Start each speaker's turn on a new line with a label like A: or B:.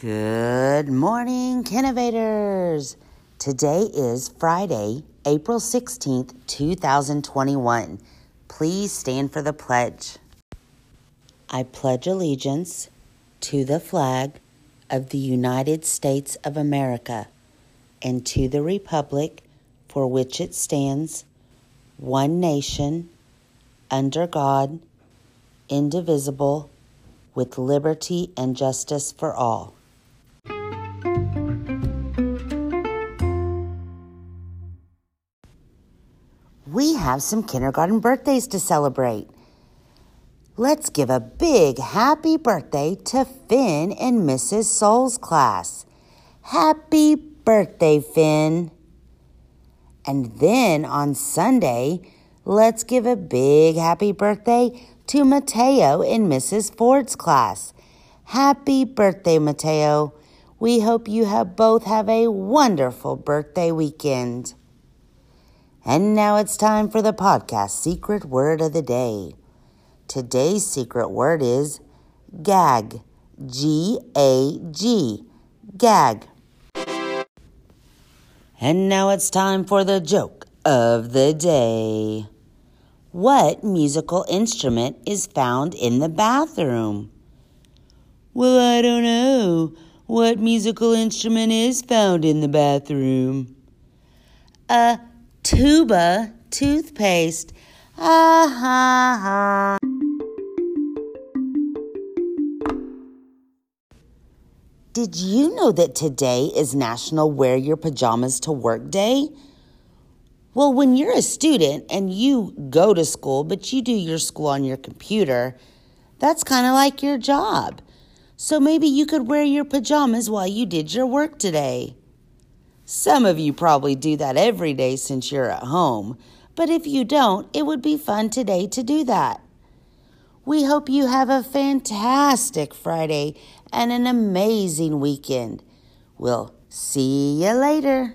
A: Good morning, Kinnovators. Today is Friday, April 16th, 2021. Please stand for the pledge. I pledge allegiance to the flag of the United States of America and to the republic for which it stands, one nation, under God, indivisible, with liberty and justice for all. We have some kindergarten birthdays to celebrate. Let's give a big happy birthday to Finn and Mrs. Soul's class. Happy birthday, Finn. And then on Sunday, let's give a big happy birthday to Mateo in Mrs. Ford's class. Happy birthday, Mateo. We hope you have both have a wonderful birthday weekend. And now it's time for the podcast secret word of the day. Today's secret word is gag. G A G. Gag. And now it's time for the joke of the day. What musical instrument is found in the bathroom? Well, I don't know. What musical instrument is found in the bathroom? A tuba toothpaste. Ah ha ha. Did you know that today is National Wear Your Pajamas to Work Day? Well, when you're a student and you go to school, but you do your school on your computer, that's kind of like your job. So maybe you could wear your pajamas while you did your work today. Some of you probably do that every day since you're at home, but if you don't, it would be fun today to do that. We hope you have a fantastic Friday and an amazing weekend. We'll see you later.